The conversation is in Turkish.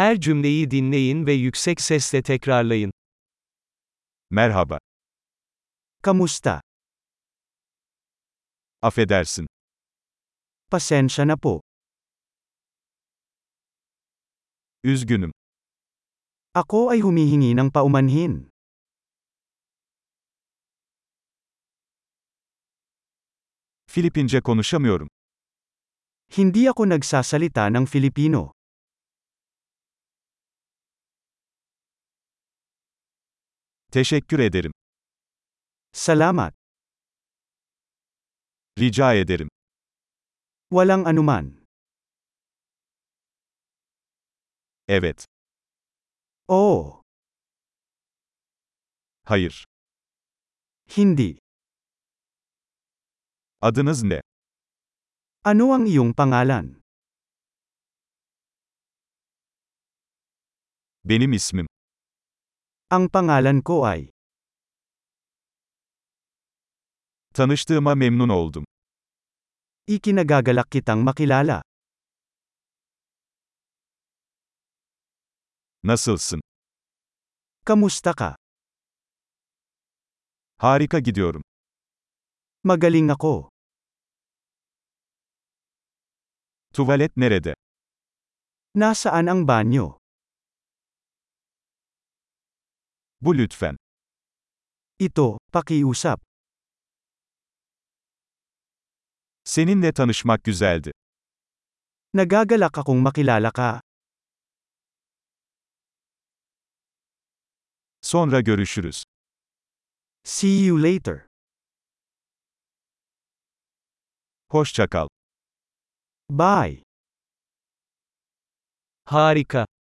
Her cümleyi dinleyin ve yüksek sesle tekrarlayın. Merhaba. Kamusta? Affedersin. Pasensya na po. Üzgünüm. Ako ay humihingi ng paumanhin. Filipince konuşamıyorum. Hindi ako nagsasalita ng Filipino. Teşekkür ederim. Salamat. Rica ederim. Walang anuman. Evet. Oo. Hayır. Hindi. Adınız ne? Ano ang iyong pangalan? Benim ismim. Ang pangalan ko ay. Tanıştığıma memnun oldum. Ikinagagalak kitang makilala. Nasılsın? Kamusta ka? Harika gidiyorum. Magaling ako. Tuvalet nerede? Nasaan ang banyo? Bu lütfen. Ito, pakiusap. Seninle tanışmak güzeldi. Nagagalak akong makilala ka. Sonra görüşürüz. See you later. Hoşça kal. Bye. Harika.